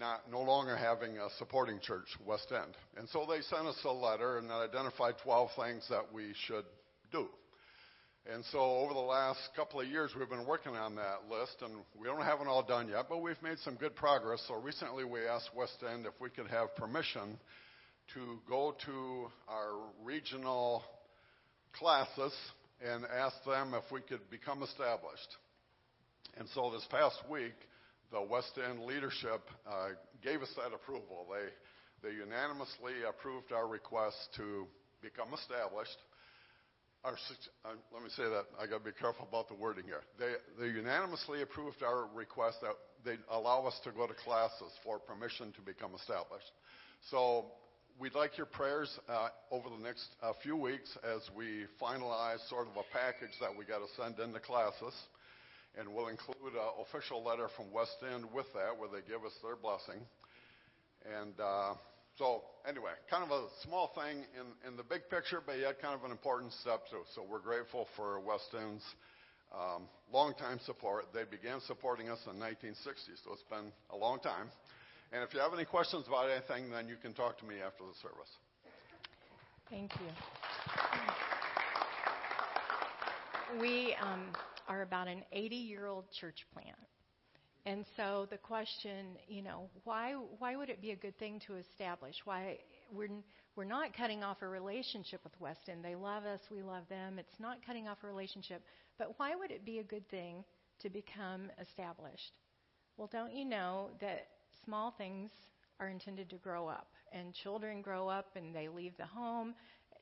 not no longer having a supporting church, West End. And so they sent us a letter and identified 12 things that we should do. And so over the last couple of years, we've been working on that list, and we don't have it all done yet, but we've made some good progress. So recently, we asked West End if we could have permission to go to our regional classis and ask them if we could become established. And so this past week, the West End leadership uh, gave us that approval. They they unanimously approved our request to become established. Our, uh, let me say that I got to be careful about the wording here. They they unanimously approved our request that they allow us to go to classis for permission to become established. So we'd like your prayers uh, over the next uh, few weeks as we finalize sort of a package that we got to send into classis and we'll include an official letter from West End with that, where they give us their blessing. And uh, so, anyway, kind of a small thing in, in the big picture, but yet kind of an important step. So we're grateful for West End's um, long-time support. They began supporting us in 1960, so it's been a long time. And if you have any questions about anything, then you can talk to me after the service. Thank you. We um, are about an 80 year old church plant. And so the question, you know, why why would it be a good thing to establish? Why we're we're not cutting off a relationship with West End. They love us, we love them. It's not cutting off a relationship. But why would it be a good thing to become established? Well, don't you know that small things are intended to grow up and children grow up and they leave the home.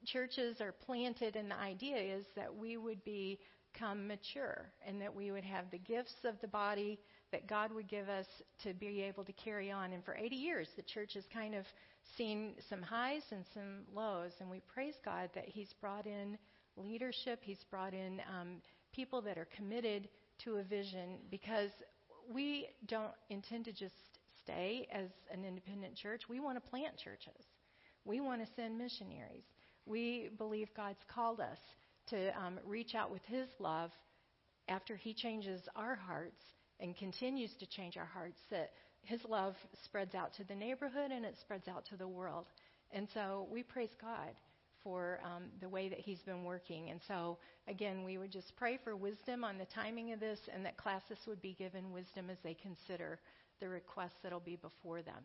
Churches are planted and the idea is that we would be become mature and that we would have the gifts of the body that God would give us to be able to carry on. And for 80 years, the church has kind of seen some highs and some lows. And we praise God that He's brought in leadership, He's brought in um, people that are committed to a vision because we don't intend to just stay as an independent church. We want to plant churches, we want to send missionaries. We believe God's called us to um, reach out with His love after He changes our hearts and continues to change our hearts, that His love spreads out to the neighborhood and it spreads out to the world. And so we praise God for um, the way that He's been working. And so, again, we would just pray for wisdom on the timing of this and that classis would be given wisdom as they consider the requests that will be before them.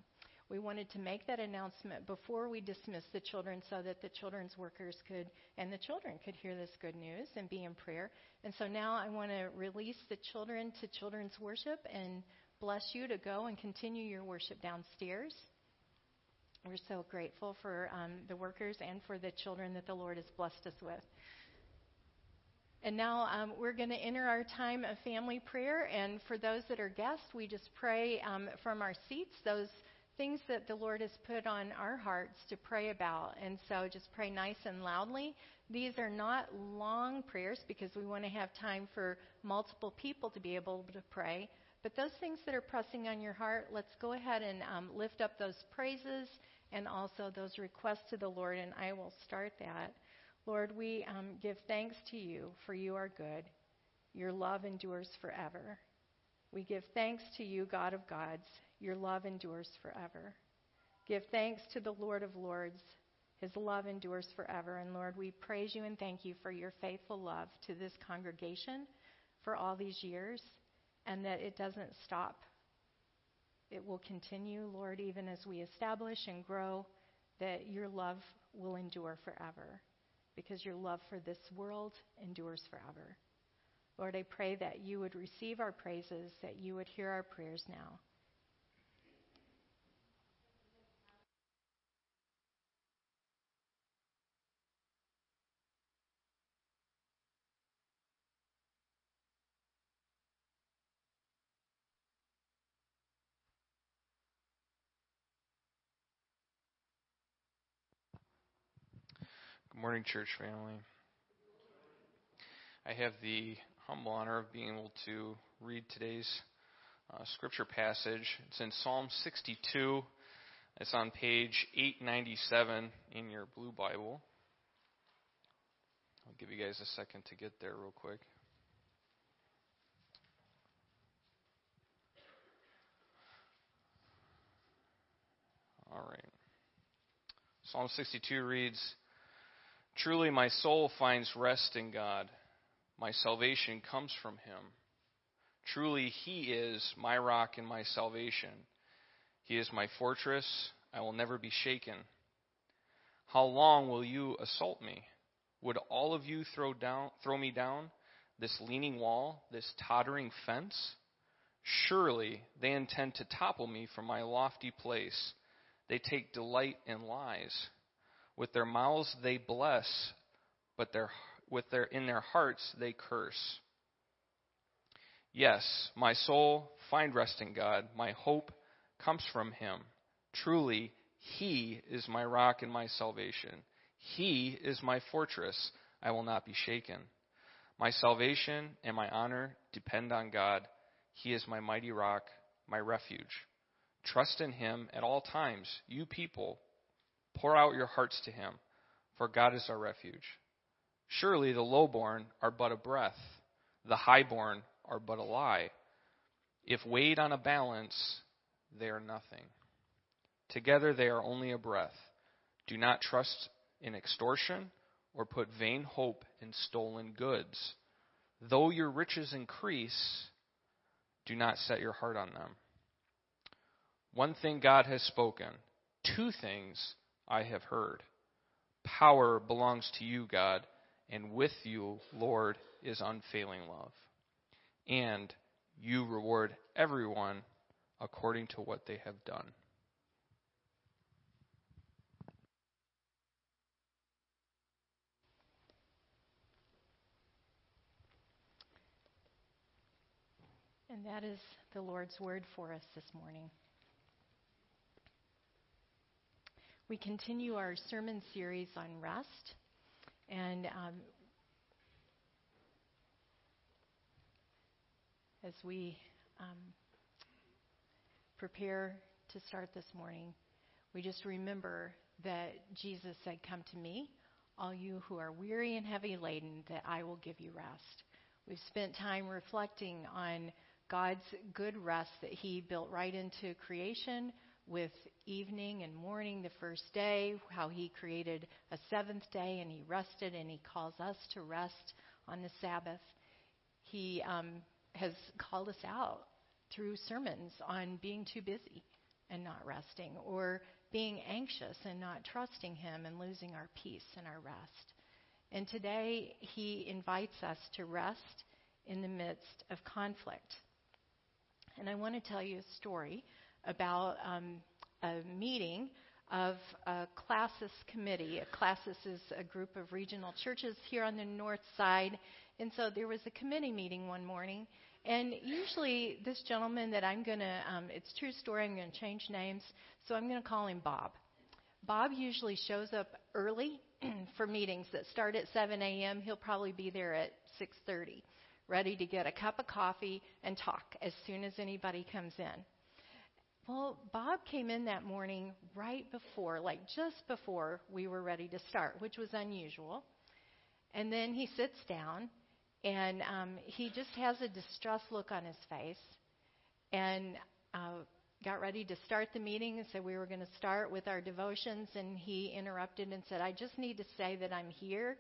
We wanted to make that announcement before we dismissed the children so that the children's workers could and the children could hear this good news and be in prayer. And so now I want to release the children to children's worship and bless you to go and continue your worship downstairs. We're so grateful for um, the workers and for the children that the Lord has blessed us with. And now um, we're going to enter our time of family prayer. And for those that are guests, we just pray um, from our seats those things that the Lord has put on our hearts to pray about. And so just pray nice and loudly. These are not long prayers because we want to have time for multiple people to be able to pray. But those things that are pressing on your heart, let's go ahead and um, lift up those praises and also those requests to the Lord. And I will start that. Lord, we um, give thanks to you, for you are good. Your love endures forever. We give thanks to you, God of gods. Your love endures forever. Give thanks to the Lord of Lords. His love endures forever. And Lord, we praise you and thank you for your faithful love to this congregation for all these years and that it doesn't stop. It will continue, Lord, even as we establish and grow, that your love will endure forever because your love for this world endures forever. Lord, I pray that you would receive our praises, that you would hear our prayers now. Good morning, church family. I have the humble honor of being able to read today's uh, scripture passage. It's in Psalm 62. It's on page 897 in your blue Bible. I'll give you guys a second to get there real quick. All right. Psalm 62 reads, Truly my soul finds rest in God, my salvation comes from him. Truly he is my rock and my salvation. He is my fortress, I will never be shaken. How long will you assault me? Would all of you throw down throw me down this leaning wall, this tottering fence? Surely they intend to topple me from my lofty place. They take delight in lies. With their mouths they bless, but their, with their, in their hearts they curse. Yes, my soul, find rest in God. My hope comes from Him. Truly, He is my rock and my salvation. He is my fortress. I will not be shaken. My salvation and my honor depend on God. He is my mighty rock, my refuge. Trust in him at all times. You people, pour out your hearts to him, for God is our refuge. Surely the lowborn are but a breath, the highborn are but a lie. If weighed on a balance, they are nothing. Together they are only a breath. Do not trust in extortion or put vain hope in stolen goods. Though your riches increase, do not set your heart on them. One thing God has spoken, two things I have heard. Power belongs to you, God, and with you, Lord, is unfailing love. And you reward everyone according to what they have done. And that is the Lord's word for us this morning. We continue our sermon series on rest. And um, as we um, prepare to start this morning, we just remember that Jesus said, Come to me, all you who are weary and heavy laden, that I will give you rest. We've spent time reflecting on God's good rest that He built right into creation with evening and morning the first day, how He created a seventh day and He rested and He calls us to rest on the Sabbath. He um, has called us out through sermons on being too busy and not resting, or being anxious and not trusting Him and losing our peace and our rest. And today, He invites us to rest in the midst of conflict. And I want to tell you a story about um, a meeting of a classis committee. A classis is a group of regional churches here on the north side. And so there was a committee meeting one morning. And usually, this gentleman that I'm going to, um, it's true story, I'm going to change names. So I'm going to call him Bob. Bob usually shows up early for meetings that start at 7 a.m. He'll probably be there at 6:30 ready to get a cup of coffee and talk as soon as anybody comes in. Well, Bob came in that morning right before, like just before we were ready to start, which was unusual. And then he sits down and um, he just has a distressed look on his face and uh, got ready to start the meeting and said we were going to start with our devotions. And he interrupted and said, I just need to say that I'm here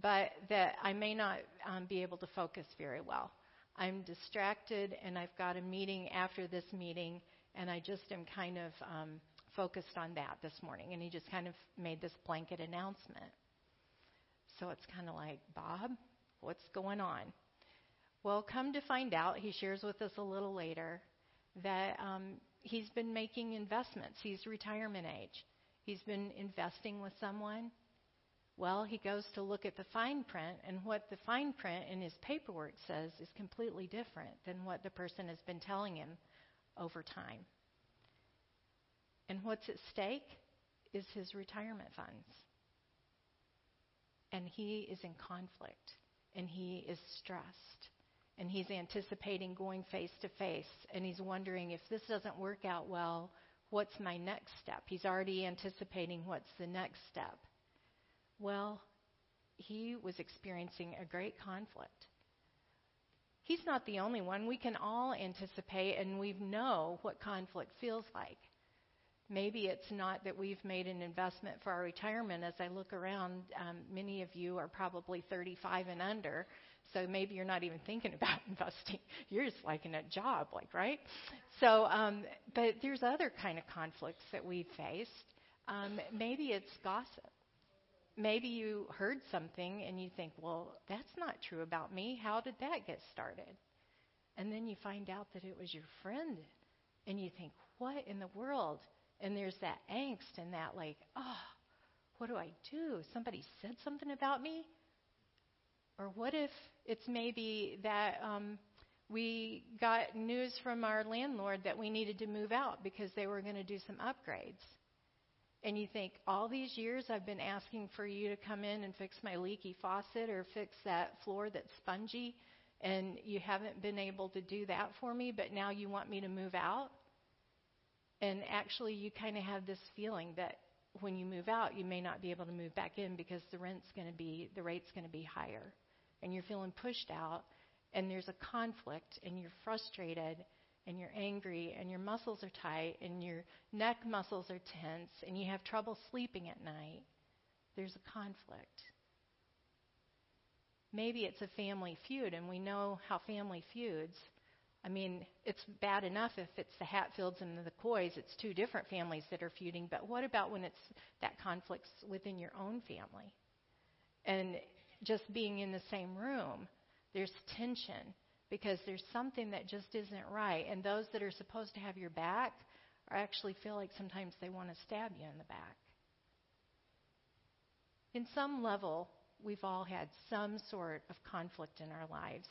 but that I may not um, be able to focus very well. I'm distracted, and I've got a meeting after this meeting, and I just am kind of um, focused on that this morning. And he just kind of made this blanket announcement. So it's kind of like, Bob, what's going on? Well, come to find out, he shares with us a little later that um, he's been making investments. He's retirement age. He's been investing with someone well, he goes to look at the fine print, and what the fine print in his paperwork says is completely different than what the person has been telling him over time. And what's at stake is his retirement funds. And he is in conflict, and he is stressed, and he's anticipating going face to face, and he's wondering if this doesn't work out well, what's my next step? He's already anticipating what's the next step. Well, he was experiencing a great conflict. He's not the only one. We can all anticipate and we know what conflict feels like. Maybe it's not that we've made an investment for our retirement. As I look around, um, many of you are probably 35 and under, so maybe you're not even thinking about investing. You're just like in a job, like right. So, um, but there's other kind of conflicts that we've faced. Um, maybe it's gossip. Maybe you heard something and you think, well, that's not true about me. How did that get started? And then you find out that it was your friend, and you think, what in the world? And there's that angst and that, like, oh, what do I do? Somebody said something about me? Or what if it's maybe that um, we got news from our landlord that we needed to move out because they were going to do some upgrades? And you think, all these years I've been asking for you to come in and fix my leaky faucet or fix that floor that's spongy, and you haven't been able to do that for me, but now you want me to move out? And actually, you kind of have this feeling that when you move out, you may not be able to move back in because the rent's going to be, the rate's going to be higher. And you're feeling pushed out, and there's a conflict, and you're frustrated, and you're angry, and your muscles are tight, and your neck muscles are tense, and you have trouble sleeping at night. There's a conflict. Maybe it's a family feud, and we know how family feuds I mean, it's bad enough if it's the Hatfields and the Coys, it's two different families that are feuding, but what about when it's that conflict's within your own family? And just being in the same room, there's tension because there's something that just isn't right. And those that are supposed to have your back are actually feel like sometimes they want to stab you in the back. In some level, we've all had some sort of conflict in our lives.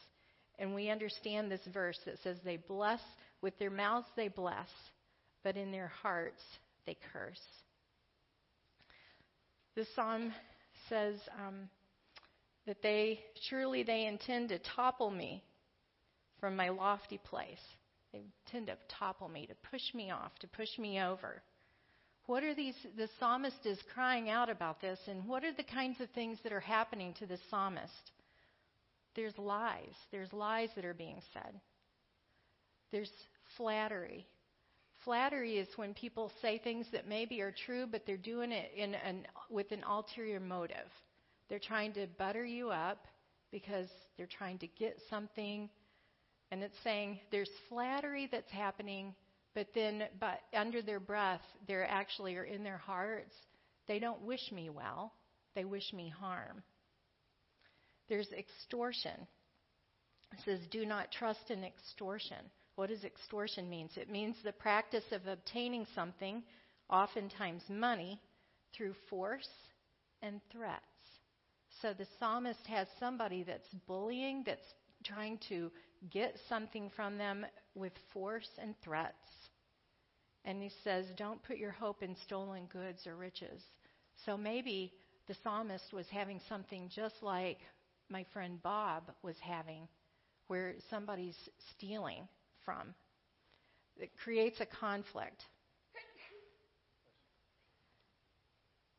And we understand this verse that says, They bless, with their mouths they bless, but in their hearts they curse. The psalm says um, that they, surely they intend to topple me from my lofty place. They tend to topple me, to push me off, to push me over. What are these? The psalmist is crying out about this, and what are the kinds of things that are happening to the psalmist? There's lies. There's lies that are being said. There's flattery. Flattery is when people say things that maybe are true, but they're doing it in an, with an ulterior motive. They're trying to butter you up because they're trying to get something. And it's saying there's flattery that's happening, but then but under their breath, they're actually are in their hearts. They don't wish me well. They wish me harm. There's extortion. It says, do not trust in extortion. What does extortion mean? It means the practice of obtaining something, oftentimes money, through force and threats. So the psalmist has somebody that's bullying, that's trying to get something from them with force and threats. And he says, Don't put your hope in stolen goods or riches. So maybe the psalmist was having something just like my friend Bob was having, where somebody's stealing from. It creates a conflict.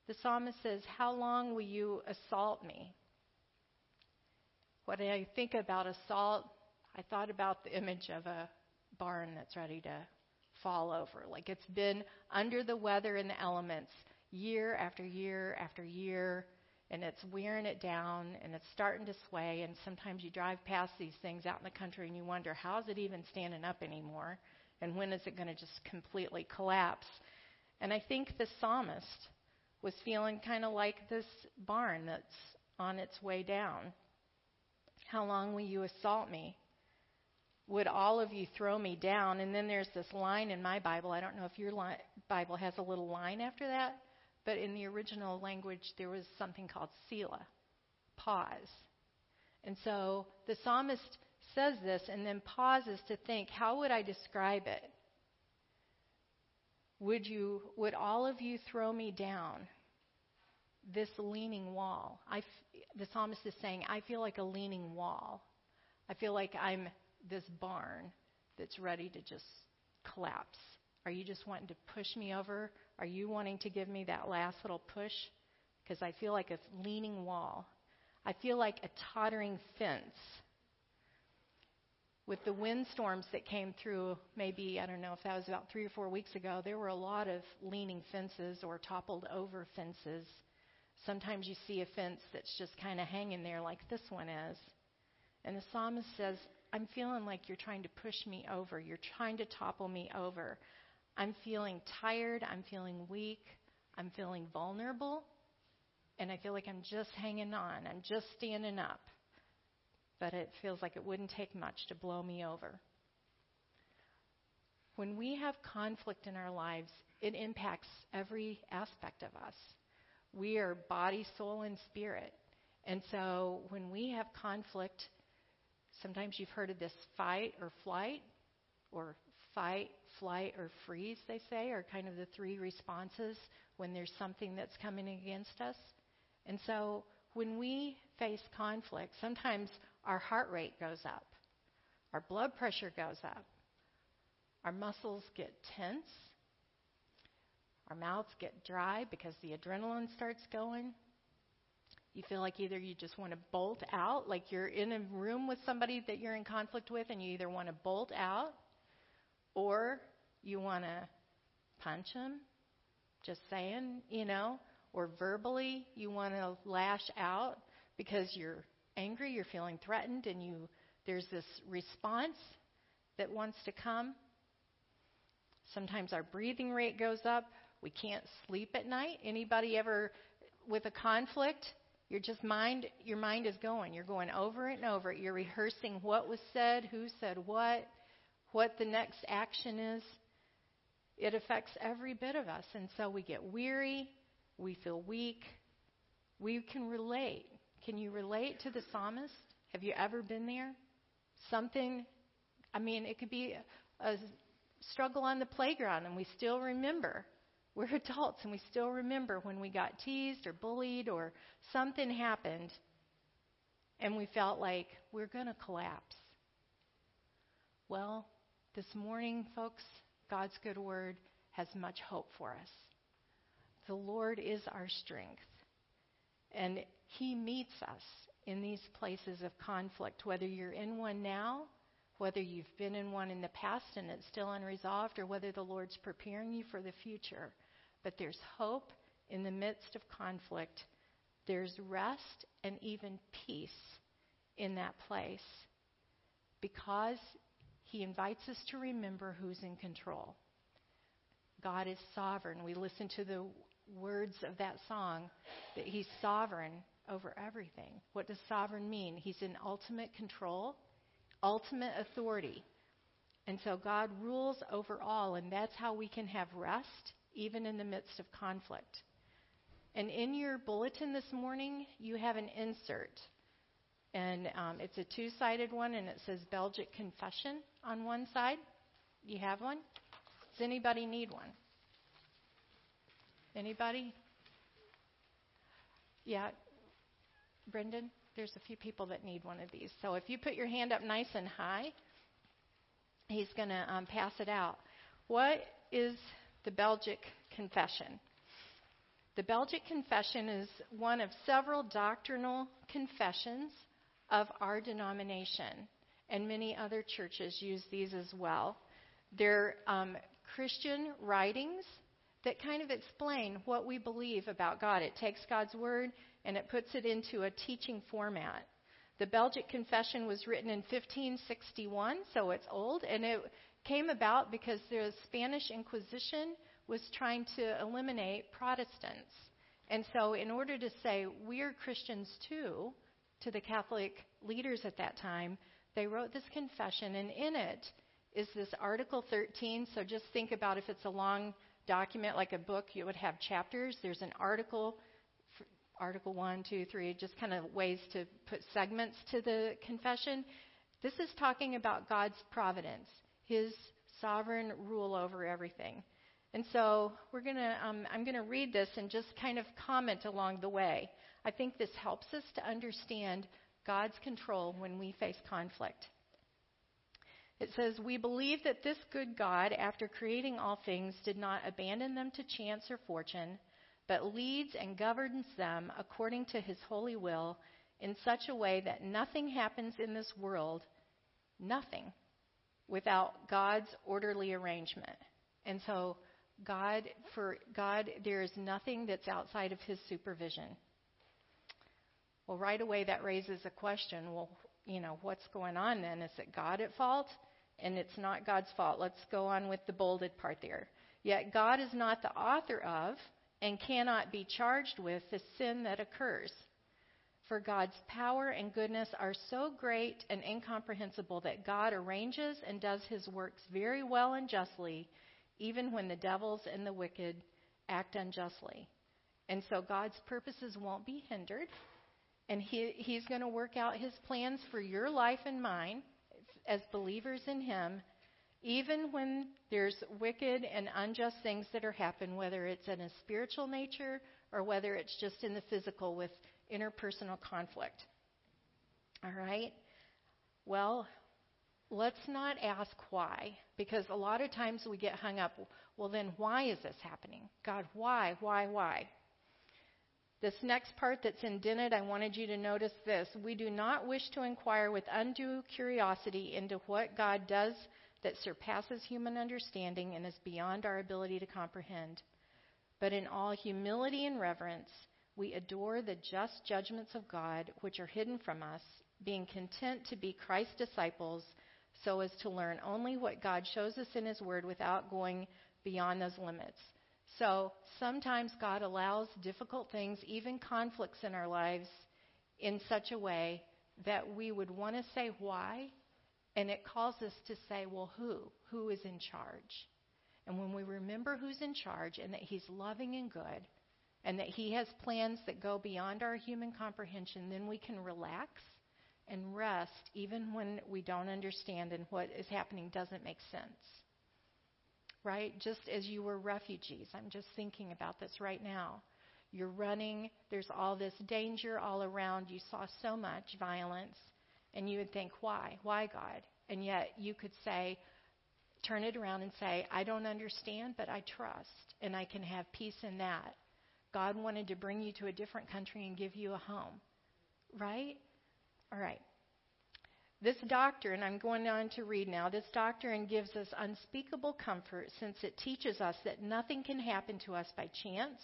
The psalmist says, How long will you assault me? When I think about assault, I thought about the image of a barn that's ready to fall over. Like it's been under the weather and the elements year after year after year and it's wearing it down and it's starting to sway and sometimes you drive past these things out in the country and you wonder how is it even standing up anymore? And when is it going to just completely collapse? And i think the psalmist was feeling kind of like this barn that's on its way down how long will you assault me would all of you throw me down and then there's this line in my bible i don't know if your bible has a little line after that but in the original language, there was something called Selah, pause. And so the psalmist says this and then pauses to think, how would I describe it? Would you, would all of you throw me down this leaning wall? I, the psalmist is saying, I feel like a leaning wall. I feel like I'm this barn that's ready to just collapse. Are you just wanting to push me over? Are you wanting to give me that last little push? Because I feel like a leaning wall. I feel like a tottering fence. with the windstorms that came through, maybe, I don't know if that was about three or four weeks ago, there were a lot of leaning fences or toppled over fences. Sometimes you see a fence that's just kind of hanging there, like this one is. And the psalmist says, I'm feeling like you're trying to push me over. You're trying to topple me over. I'm feeling tired. I'm feeling weak. I'm feeling vulnerable. And I feel like I'm just hanging on. I'm just standing up but it feels like it wouldn't take much to blow me over. When we have conflict in our lives, it impacts every aspect of us. We are body, soul, and spirit. And so when we have conflict, sometimes you've heard of this fight or flight, or fight, flight, or freeze, they say, are kind of the three responses when there's something that's coming against us. And so when we face conflict, sometimes our heart rate goes up, our blood pressure goes up, our muscles get tense, our mouths get dry because the adrenaline starts going. You feel like either you just want to bolt out, like you're in a room with somebody that you're in conflict with, and you either want to bolt out or you want to punch them, just saying, you know, or verbally you want to lash out because you're angry, you're feeling threatened, and you there's this response that wants to come. Sometimes our breathing rate goes up. We can't sleep at night. Anybody ever with a conflict? Your just mind your mind is going. You're going over it and over it. You're rehearsing what was said, who said what, what the next action is. It affects every bit of us. And so we get weary, we feel weak. We can relate can you relate to the psalmist? Have you ever been there? Something, I mean, it could be a struggle on the playground, and we still remember. We're adults, and we still remember when we got teased or bullied or something happened, and we felt like we're going to collapse. Well, this morning, folks, God's good word has much hope for us. The Lord is our strength. And he meets us in these places of conflict, whether you're in one now, whether you've been in one in the past and it's still unresolved, or whether the Lord's preparing you for the future. But there's hope in the midst of conflict. There's rest and even peace in that place because He invites us to remember who's in control. God is sovereign. We listen to the words of that song that He's sovereign over everything. What does sovereign mean? He's in ultimate control, ultimate authority. And so God rules over all, and that's how we can have rest even in the midst of conflict. And in your bulletin this morning, you have an insert. And um, it's a two sided one, and it says Belgic Confession on one side. You have one? Does anybody need one? Anybody? Yeah, Brendan, there's a few people that need one of these. So if you put your hand up nice and high, he's going to um, pass it out. What is the Belgic Confession? The Belgic Confession is one of several doctrinal confessions of our denomination, and many other churches use these as well. They're um, Christian writings that kind of explain what we believe about God. It takes God's Word and it puts it into a teaching format. The Belgic Confession was written in 1561, so it's old, and it came about because the Spanish Inquisition was trying to eliminate Protestants. And so, in order to say, we're Christians too, to the Catholic leaders at that time, they wrote this confession, and in it is this Article 13. So, just think about if it's a long document like a book, you would have chapters. There's an article Article 1, 2, 3, just kind of ways to put segments to the confession. This is talking about God's providence, His sovereign rule over everything. And so we're gonna, um, I'm going to read this and just kind of comment along the way. I think this helps us to understand God's control when we face conflict. It says, We believe that this good God, after creating all things, did not abandon them to chance or fortune but leads and governs them according to his holy will in such a way that nothing happens in this world nothing without God's orderly arrangement. And so, God, for God, there is nothing that's outside of His supervision. Well, right away that raises a question. Well, you know, what's going on then? Is it God at fault? And it's not God's fault. Let's go on with the bolded part there. Yet God is not the author of and cannot be charged with the sin that occurs. For God's power and goodness are so great and incomprehensible that God arranges and does his works very well and justly, even when the devils and the wicked act unjustly. And so God's purposes won't be hindered, and he, he's going to work out his plans for your life and mine as believers in him, even when there's wicked and unjust things that are happening, whether it's in a spiritual nature or whether it's just in the physical with interpersonal conflict. All right? Well, let's not ask why, because a lot of times we get hung up, well, then why is this happening? God, why, why, why? This next part that's indented, I wanted you to notice this. We do not wish to inquire with undue curiosity into what God does that surpasses human understanding and is beyond our ability to comprehend. But in all humility and reverence, we adore the just judgments of God which are hidden from us, being content to be Christ's disciples so as to learn only what God shows us in His Word without going beyond those limits. So sometimes God allows difficult things, even conflicts in our lives, in such a way that we would want to say why, and it calls us to say, well, who? Who is in charge? And when we remember who's in charge and that He's loving and good, and that He has plans that go beyond our human comprehension, then we can relax and rest even when we don't understand and what is happening doesn't make sense. Right? Just as you were refugees. I'm just thinking about this right now. You're running, there's all this danger all around. You saw so much violence, and you would think, why? Why, God? And yet you could say, turn it around and say, I don't understand, but I trust, and I can have peace in that. God wanted to bring you to a different country and give you a home. Right? All right. This doctrine, I'm going on to read now, this doctrine gives us unspeakable comfort since it teaches us that nothing can happen to us by chance,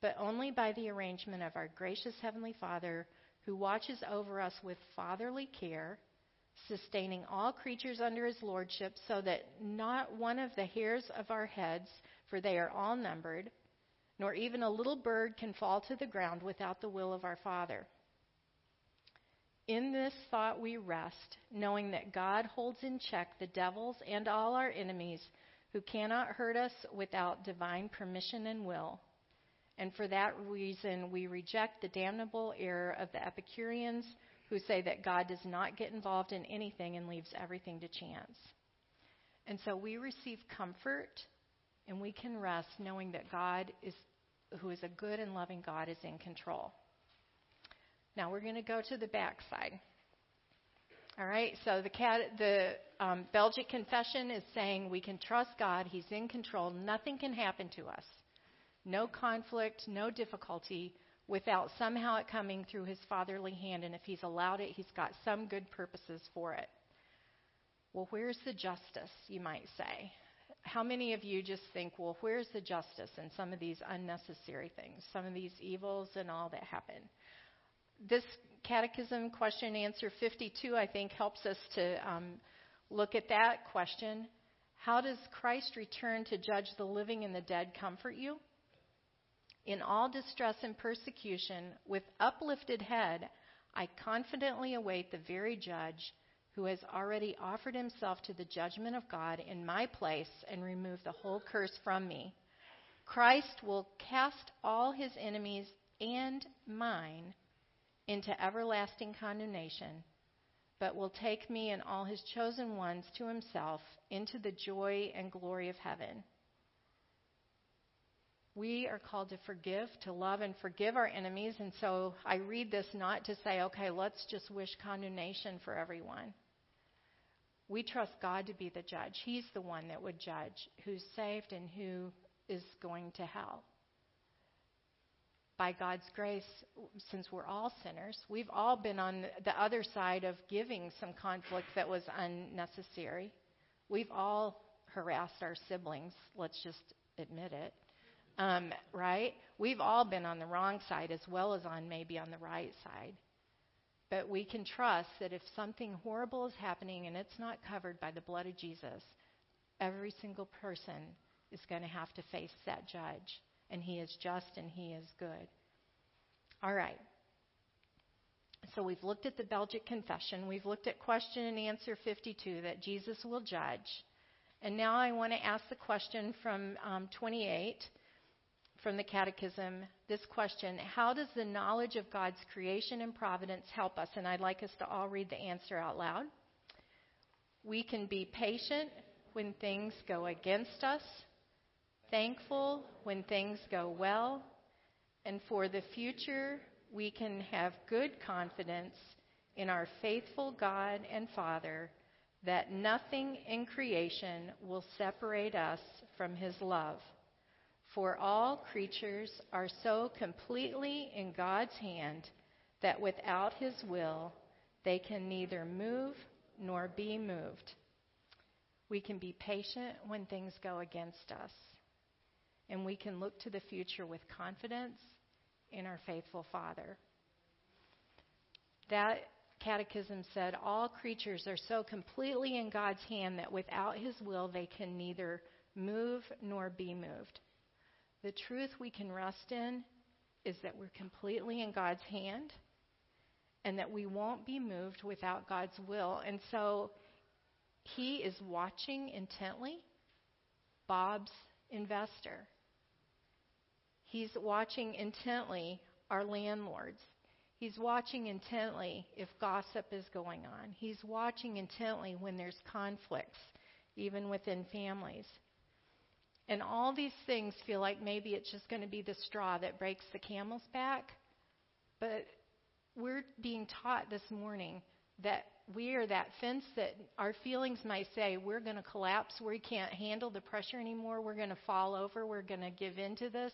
but only by the arrangement of our gracious Heavenly Father who watches over us with fatherly care, sustaining all creatures under His lordship so that not one of the hairs of our heads, for they are all numbered, nor even a little bird can fall to the ground without the will of our Father. In this thought we rest, knowing that God holds in check the devils and all our enemies who cannot hurt us without divine permission and will. And for that reason, we reject the damnable error of the Epicureans who say that God does not get involved in anything and leaves everything to chance. And so we receive comfort and we can rest knowing that God is who is a good and loving God is in control. Now we're going to go to the back side. All right, so the, cat, the um, Belgic Confession is saying we can trust God. He's in control. Nothing can happen to us. No conflict, no difficulty without somehow it coming through his fatherly hand. And if he's allowed it, he's got some good purposes for it. Well, where's the justice, you might say? How many of you just think, well, where's the justice in some of these unnecessary things, some of these evils and all that happen? This catechism question answer 52, I think, helps us to um, look at that question. How does Christ return to judge the living and the dead comfort you? In all distress and persecution, with uplifted head, I confidently await the very judge who has already offered himself to the judgment of God in my place and removed the whole curse from me. Christ will cast all his enemies and mine into everlasting condemnation, but will take me and all his chosen ones to himself into the joy and glory of heaven. We are called to forgive, to love and forgive our enemies. And so I read this not to say, okay, let's just wish condemnation for everyone. We trust God to be the judge. He's the one that would judge who's saved and who is going to hell. by God's grace, since we're all sinners, we've all been on the other side of giving some conflict that was unnecessary. We've all harassed our siblings, let's just admit it. Um, right? We've all been on the wrong side as well as on maybe on the right side. But we can trust that if something horrible is happening and it's not covered by the blood of Jesus, every single person is going to have to face that judge and He is just and He is good. All right. So we've looked at the Belgic Confession. We've looked at question and answer 52 that Jesus will judge. And now I want to ask the question from um, 28 from the Catechism this question How does the knowledge of God's creation and providence help us? And I'd like us to all read the answer out loud. We can be patient when things go against us thankful when things go well, and for the future, we can have good confidence in our faithful God and Father that nothing in creation will separate us from His love. For all creatures are so completely in God's hand that without His will, they can neither move nor be moved. We can be patient when things go against us and we can look to the future with confidence in our faithful Father. That catechism said all creatures are so completely in God's hand that without His will they can neither move nor be moved. The truth we can rest in is that we're completely in God's hand and that we won't be moved without God's will. And so He is watching intently Bob's investor. He's watching intently our landlords. He's watching intently if gossip is going on. He's watching intently when there's conflicts, even within families. And all these things feel like maybe it's just going to be the straw that breaks the camel's back. But we're being taught this morning that we are that fence that our feelings might say we're going to collapse, we can't handle the pressure anymore, we're going to fall over, we're going to give in to this.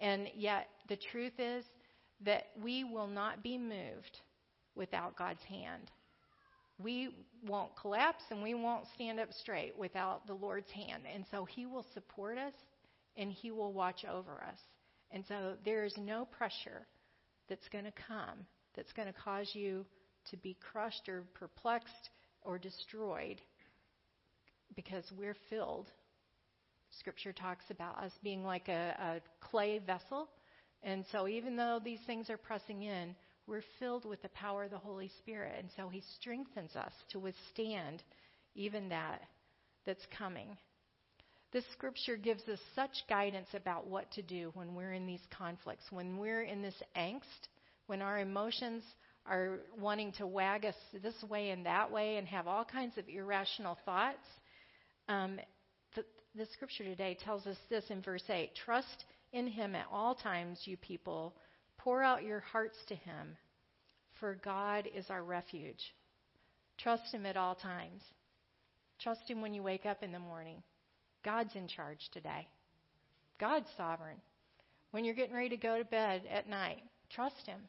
And yet, the truth is that we will not be moved without God's hand. We won't collapse and we won't stand up straight without the Lord's hand. And so He will support us and He will watch over us. And so there is no pressure that's going to come that's going to cause you to be crushed or perplexed or destroyed because we're filled Scripture talks about us being like a, a clay vessel. And so, even though these things are pressing in, we're filled with the power of the Holy Spirit. And so, He strengthens us to withstand even that that's coming. This scripture gives us such guidance about what to do when we're in these conflicts, when we're in this angst, when our emotions are wanting to wag us this way and that way and have all kinds of irrational thoughts. Um, the scripture today tells us this in verse 8 Trust in him at all times, you people. Pour out your hearts to him, for God is our refuge. Trust him at all times. Trust him when you wake up in the morning. God's in charge today. God's sovereign. When you're getting ready to go to bed at night, trust him.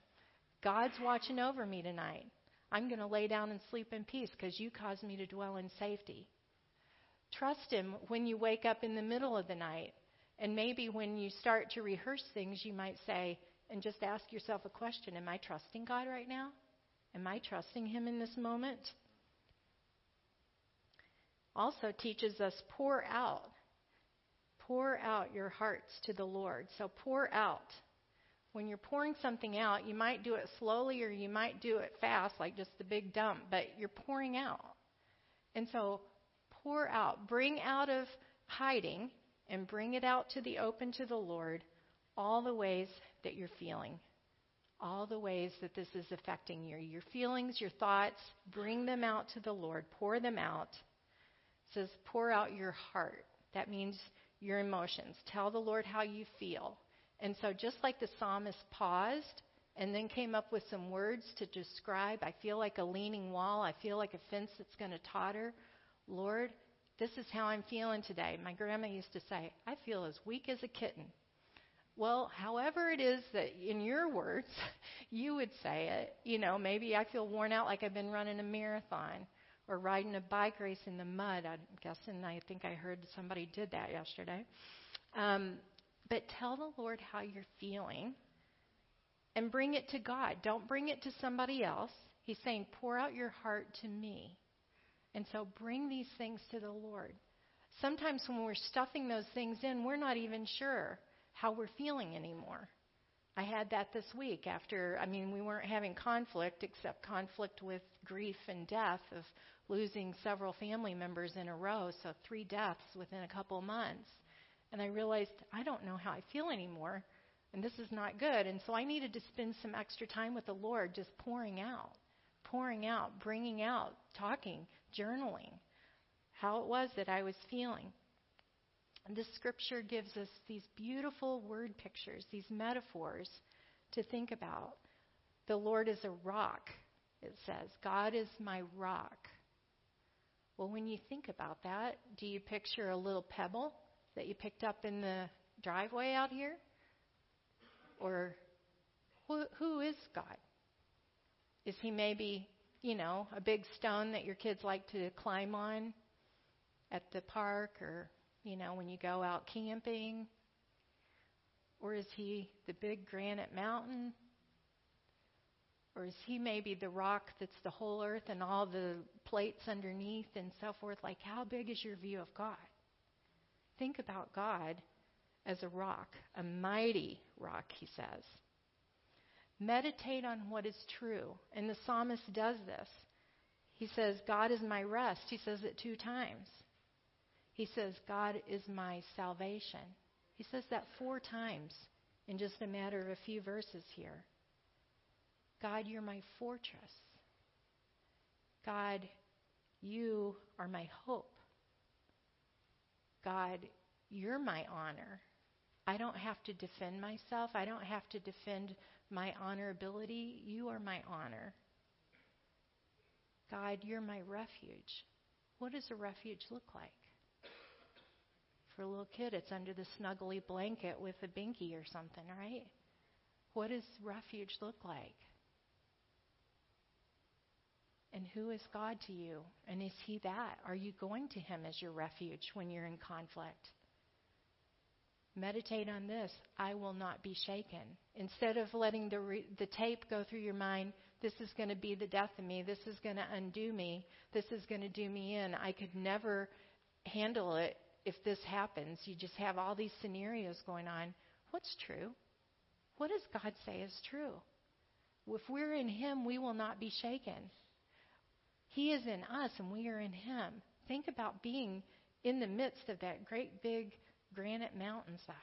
God's watching over me tonight. I'm going to lay down and sleep in peace because you caused me to dwell in safety. Trust Him when you wake up in the middle of the night. And maybe when you start to rehearse things, you might say, and just ask yourself a question Am I trusting God right now? Am I trusting Him in this moment? Also teaches us pour out. Pour out your hearts to the Lord. So pour out. When you're pouring something out, you might do it slowly or you might do it fast, like just the big dump, but you're pouring out. And so pour out, bring out of hiding and bring it out to the open to the Lord all the ways that you're feeling, all the ways that this is affecting you. Your feelings, your thoughts, bring them out to the Lord, pour them out. It says, pour out your heart. That means your emotions. Tell the Lord how you feel. And so, just like the psalmist paused and then came up with some words to describe, I feel like a leaning wall, I feel like a fence that's going to totter. Lord, this is how I'm feeling today. My grandma used to say, I feel as weak as a kitten. Well, however it is that in your words you would say it, you know, maybe I feel worn out like I've been running a marathon or riding a bike race in the mud. I'm guessing I think I heard somebody did that yesterday. Um, but tell the Lord how you're feeling and bring it to God. Don't bring it to somebody else. He's saying, pour out your heart to me. And so bring these things to the Lord. Sometimes when we're stuffing those things in, we're not even sure how we're feeling anymore. I had that this week after, I mean, we weren't having conflict except conflict with grief and death of losing several family members in a row, so three deaths within a couple months. And I realized I don't know how I feel anymore, and this is not good. And so I needed to spend some extra time with the Lord just pouring out, pouring out, bringing out, talking, journaling how it was that I was feeling. And this scripture gives us these beautiful word pictures, these metaphors to think about. The Lord is a rock, it says. God is my rock. Well, when you think about that, do you picture a little pebble that you picked up in the driveway out here? Or who, who is God? Is he maybe, you know, a big stone that your kids like to climb on at the park or, you know, when you go out camping? Or is he the big granite mountain? Or is he maybe the rock that's the whole earth and all the plates underneath and so forth? Like, how big is your view of God? Think about God as a rock, a mighty rock, he says. Meditate on what is true. And the psalmist does this. He says, God is my rest. He says it two times. He says, God is my salvation. He says that four times in just a matter of a few verses here. God, you're my fortress. God, you are my hope. God, you're my honor. I don't have to defend myself. I don't have to defend my honorability. You are my honor. God, you're my refuge. What does a refuge look like? For a little kid, it's under the snuggly blanket with a binky or something, right? What does refuge look like? And who is God to you? And is He that? Are you going to Him as your refuge when you're in conflict? Meditate on this. I will not be shaken. Instead of letting the, re- the tape go through your mind, this is going to be the death of me. This is going to undo me. This is going to do me in. I could never handle it if this happens. You just have all these scenarios going on. What's true? What does God say is true? If we're in Him, we will not be shaken. He is in us and we are in Him. Think about being in the midst of that great big granite mountainside.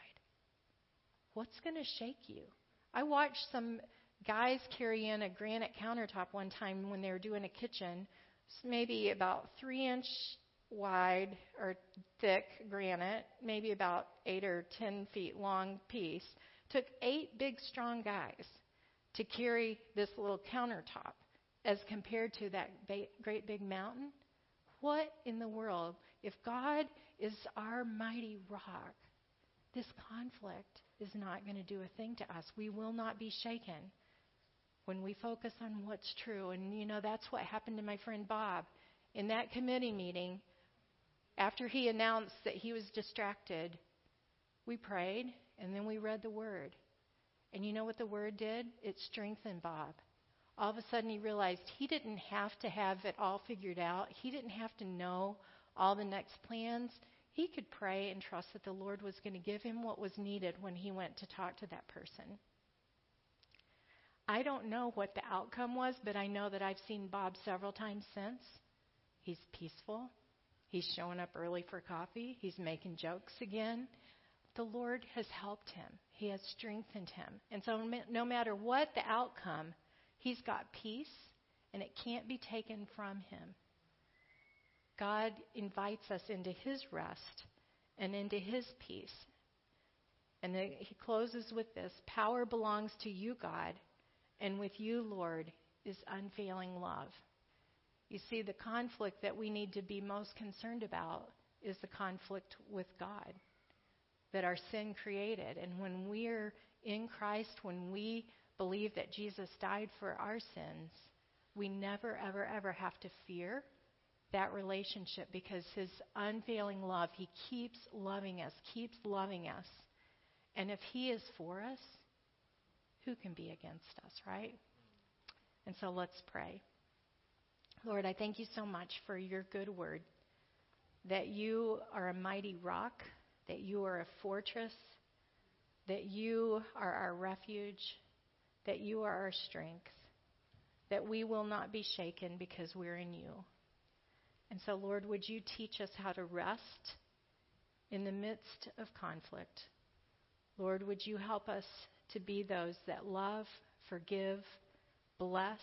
What's going to shake you? I watched some guys carry in a granite countertop one time when they were doing a kitchen, maybe about three inch wide or thick granite, maybe about eight or ten feet long piece. Took eight big, strong guys to carry this little countertop as compared to that great big mountain? What in the world? If God is our mighty rock, this conflict is not going to do a thing to us. We will not be shaken when we focus on what's true. And, you know, that's what happened to my friend Bob. In that committee meeting, after he announced that he was distracted, we prayed and then we read the Word. And you know what the Word did? It strengthened Bob all of a sudden he realized he didn't have to have it all figured out. He didn't have to know all the next plans. He could pray and trust that the Lord was going to give him what was needed when he went to talk to that person. I don't know what the outcome was, but I know that I've seen Bob several times since. He's peaceful. He's showing up early for coffee. He's making jokes again. The Lord has helped him. He has strengthened him. And so, no matter what the outcome, He's got peace, and it can't be taken from him. God invites us into his rest and into his peace. And he closes with this Power belongs to you, God, and with you, Lord, is unfailing love. You see, the conflict that we need to be most concerned about is the conflict with God. that our sin created. And when we're in Christ, when we believe that Jesus died for our sins, we never, ever, ever have to fear that relationship because his unfailing love, he keeps loving us, keeps loving us. And if he is for us, who can be against us, right? And so let's pray. Lord, I thank you so much for your good word, that you are a mighty rock, that you are a fortress, that you are our refuge, that you are our strength, that we will not be shaken because we're in you. And so, Lord, would you teach us how to rest in the midst of conflict? Lord, would you help us to be those that love, forgive, bless,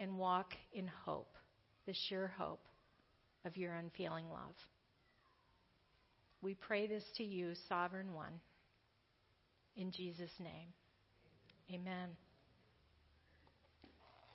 and walk in hope, the sure hope of your unfailing love. We pray this to you, Sovereign One, in Jesus' name. Amen.